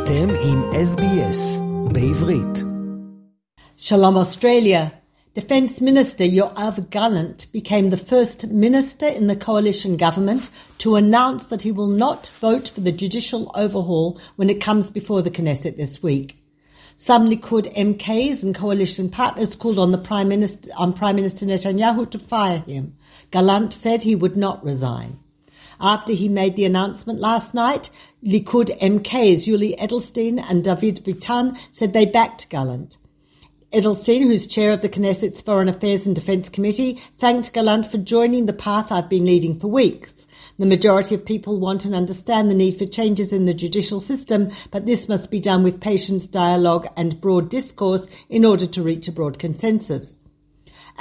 אתם עם SBS בעברית. Shalom Australia. Defence Minister Yoav Gallant became the first minister in the coalition government to announce that he will not vote for the judicial overhaul when it comes before the Knesset this week. Some Likud MKs and coalition partners called on the Prime Minister on Prime Minister Netanyahu to fire him. Gallant said he would not resign. After he made the announcement last night, Likud MKs Yuli Edelstein and David Bitan said they backed Gallant. Edelstein, who's chair of the Knesset's Foreign Affairs and Defence Committee, thanked Gallant for joining the path I've been leading for weeks. The majority of people want and understand the need for changes in the judicial system, but this must be done with patience, dialogue, and broad discourse in order to reach a broad consensus.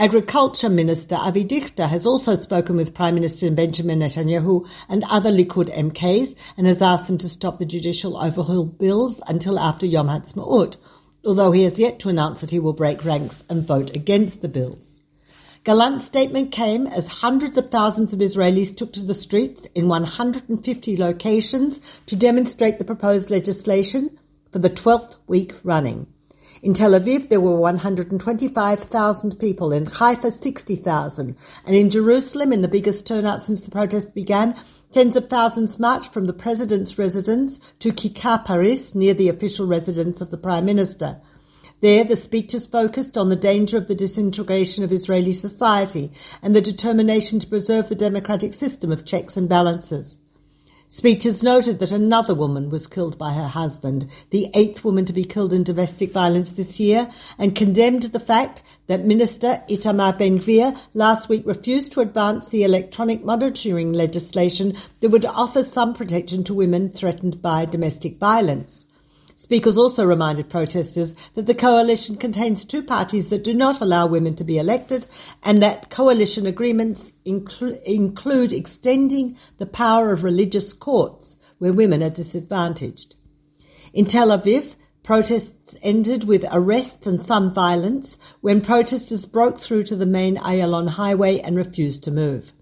Agriculture Minister Avi Dichter has also spoken with Prime Minister Benjamin Netanyahu and other Likud MKs and has asked them to stop the judicial overhaul bills until after Yom Ha'atzmaut, although he has yet to announce that he will break ranks and vote against the bills. Gallant's statement came as hundreds of thousands of Israelis took to the streets in 150 locations to demonstrate the proposed legislation for the 12th week running. In Tel Aviv, there were 125,000 people, in Haifa, 60,000, and in Jerusalem, in the biggest turnout since the protest began, tens of thousands marched from the president's residence to Kikar Paris, near the official residence of the prime minister. There, the speeches focused on the danger of the disintegration of Israeli society and the determination to preserve the democratic system of checks and balances. Speeches noted that another woman was killed by her husband, the eighth woman to be killed in domestic violence this year, and condemned the fact that Minister Itamar Ben-Gvir last week refused to advance the electronic monitoring legislation that would offer some protection to women threatened by domestic violence. Speakers also reminded protesters that the coalition contains two parties that do not allow women to be elected and that coalition agreements inclu- include extending the power of religious courts where women are disadvantaged. In Tel Aviv, protests ended with arrests and some violence when protesters broke through to the main Ayalon highway and refused to move.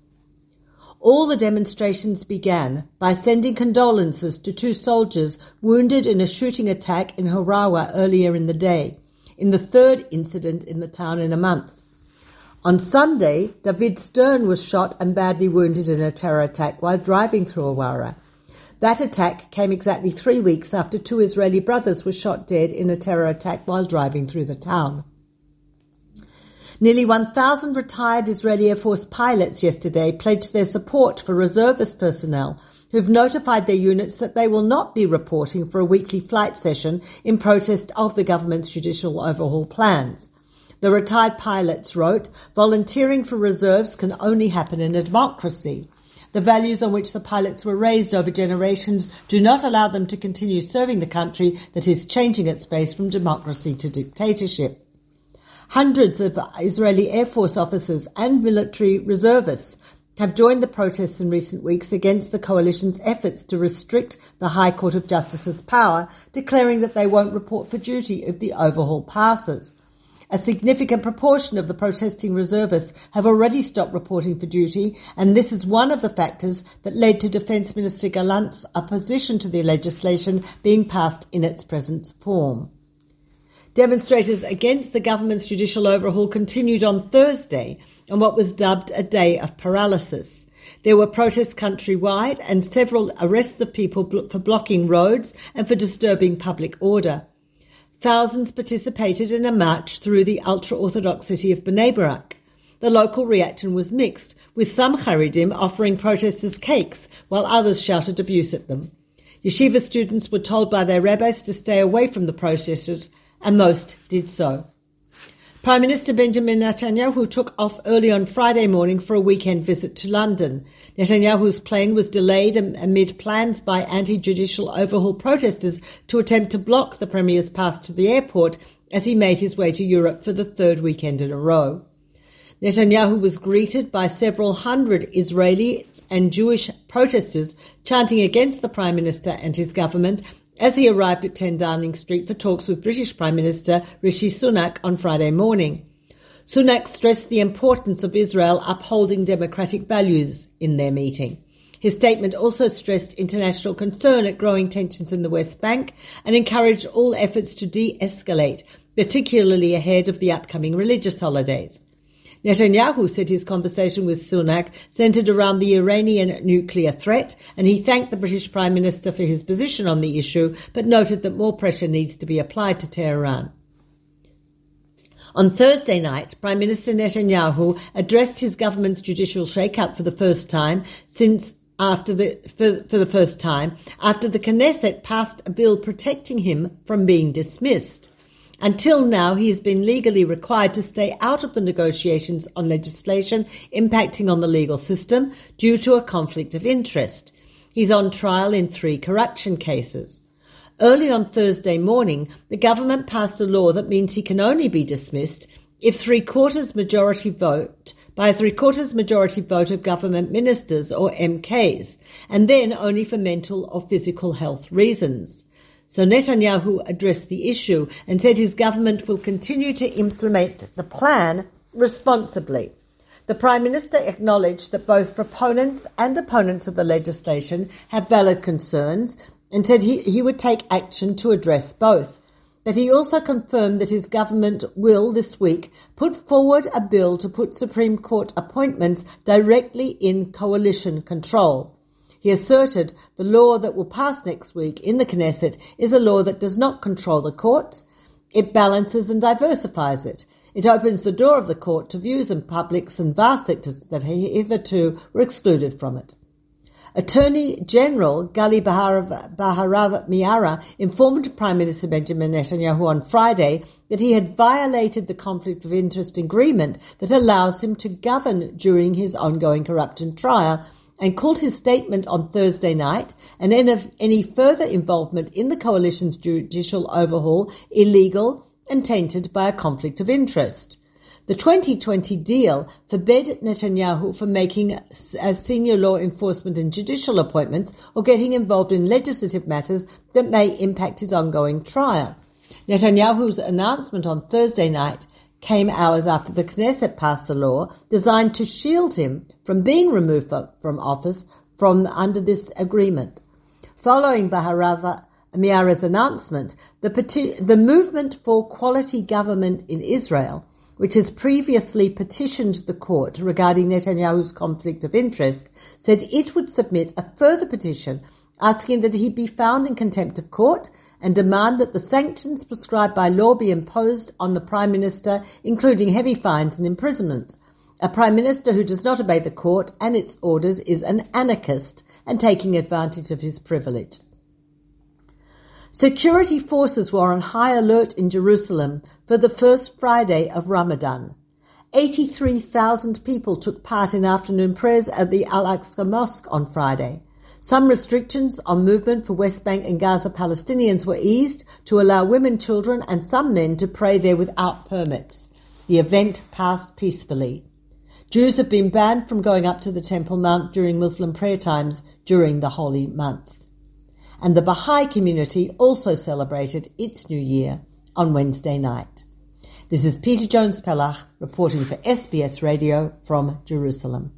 All the demonstrations began by sending condolences to two soldiers wounded in a shooting attack in Huwara earlier in the day, in the third incident in the town in a month. On Sunday, David Stern was shot and badly wounded in a terror attack while driving through Huwara. That attack came exactly three weeks after two Israeli brothers were shot dead in a terror attack while driving through the town. Nearly 1,000 retired Israeli Air Force pilots yesterday pledged their support for reservist personnel who've notified their units that they will not be reporting for a weekly flight session in protest of the government's judicial overhaul plans. The retired pilots wrote, volunteering for reserves can only happen in a democracy. The values on which the pilots were raised over generations do not allow them to continue serving the country that is changing its face from democracy to dictatorship. Hundreds of Israeli Air Force officers and military reservists have joined the protests in recent weeks against the coalition's efforts to restrict the High Court of Justice's power, declaring that they won't report for duty if the overhaul passes. A significant proportion of the protesting reservists have already stopped reporting for duty, and this is one of the factors that led to Defence Minister Gallant's opposition to the legislation being passed in its present form. Demonstrators against the government's judicial overhaul continued on Thursday on what was dubbed a day of paralysis. There were protests countrywide and several arrests of people for blocking roads and for disturbing public order. Thousands participated in a march through the ultra-Orthodox city of Bnei Brak. The local reaction was mixed, with some Haredim offering protesters cakes while others shouted abuse at them. Yeshiva students were told by their rabbis to stay away from the protesters and most did so. Prime Minister Benjamin Netanyahu took off early on Friday morning for a weekend visit to London. Netanyahu's plane was delayed amid plans by anti-judicial overhaul protesters to attempt to block the Premier's path to the airport as he made his way to Europe for the third weekend in a row. Netanyahu was greeted by several hundred Israeli and Jewish protesters chanting against the Prime Minister and his government as he arrived at 10 Downing Street for talks with British Prime Minister Rishi Sunak on Friday morning. Sunak stressed the importance of Israel upholding democratic values in their meeting. His statement also stressed international concern at growing tensions in the West Bank and encouraged all efforts to de escalate, particularly ahead of the upcoming religious holidays. Netanyahu said his conversation with Sunak centered around the Iranian nuclear threat, and he thanked the British Prime Minister for his position on the issue, but noted that more pressure needs to be applied to Tehran. On Thursday night, Prime Minister Netanyahu addressed his government's judicial shake-up for the first time since after the for, for the first time after the Knesset passed a bill protecting him from being dismissed. Until now, he has been legally required to stay out of the negotiations on legislation impacting on the legal system due to a conflict of interest. He's on trial in three corruption cases. Early on Thursday morning, the government passed a law that means he can only be dismissed if three quarters majority vote by a three quarters majority vote of government ministers or MKs, and then only for mental or physical health reasons. So Netanyahu addressed the issue and said his government will continue to implement the plan responsibly. The Prime Minister acknowledged that both proponents and opponents of the legislation have valid concerns and said he, he would take action to address both. But he also confirmed that his government will this week put forward a bill to put Supreme Court appointments directly in coalition control. He asserted the law that will pass next week in the Knesset is a law that does not control the courts. It balances and diversifies it. It opens the door of the court to views and publics and vast sectors that hitherto were excluded from it. Attorney General Gali Baharav Miara informed Prime Minister Benjamin Netanyahu on Friday that he had violated the conflict of interest agreement that allows him to govern during his ongoing corruption trial and called his statement on Thursday night and any further involvement in the coalition's judicial overhaul illegal and tainted by a conflict of interest. The 2020 deal forbade Netanyahu from making uh, senior law enforcement and judicial appointments or getting involved in legislative matters that may impact his ongoing trial. Netanyahu's announcement on Thursday night came hours after the Knesset passed the law designed to shield him from being removed from office from under this agreement. Following Baharav Miara's announcement, the, peti- the movement for quality government in Israel, which has previously petitioned the court regarding Netanyahu's conflict of interest, said it would submit a further petition asking that he be found in contempt of court and demand that the sanctions prescribed by law be imposed on the Prime Minister, including heavy fines and imprisonment. A Prime Minister who does not obey the court and its orders is an anarchist and taking advantage of his privilege. Security forces were on high alert in Jerusalem for the first Friday of Ramadan. 83,000 people took part in afternoon prayers at the Al Aqsa Mosque on Friday. Some restrictions on movement for West Bank and Gaza Palestinians were eased to allow women, children, and some men to pray there without permits. The event passed peacefully. Jews have been banned from going up to the Temple Mount during Muslim prayer times during the holy month. And the Baha'i community also celebrated its new year on Wednesday night. This is Peta Jones Pellach reporting for SBS Radio from Jerusalem.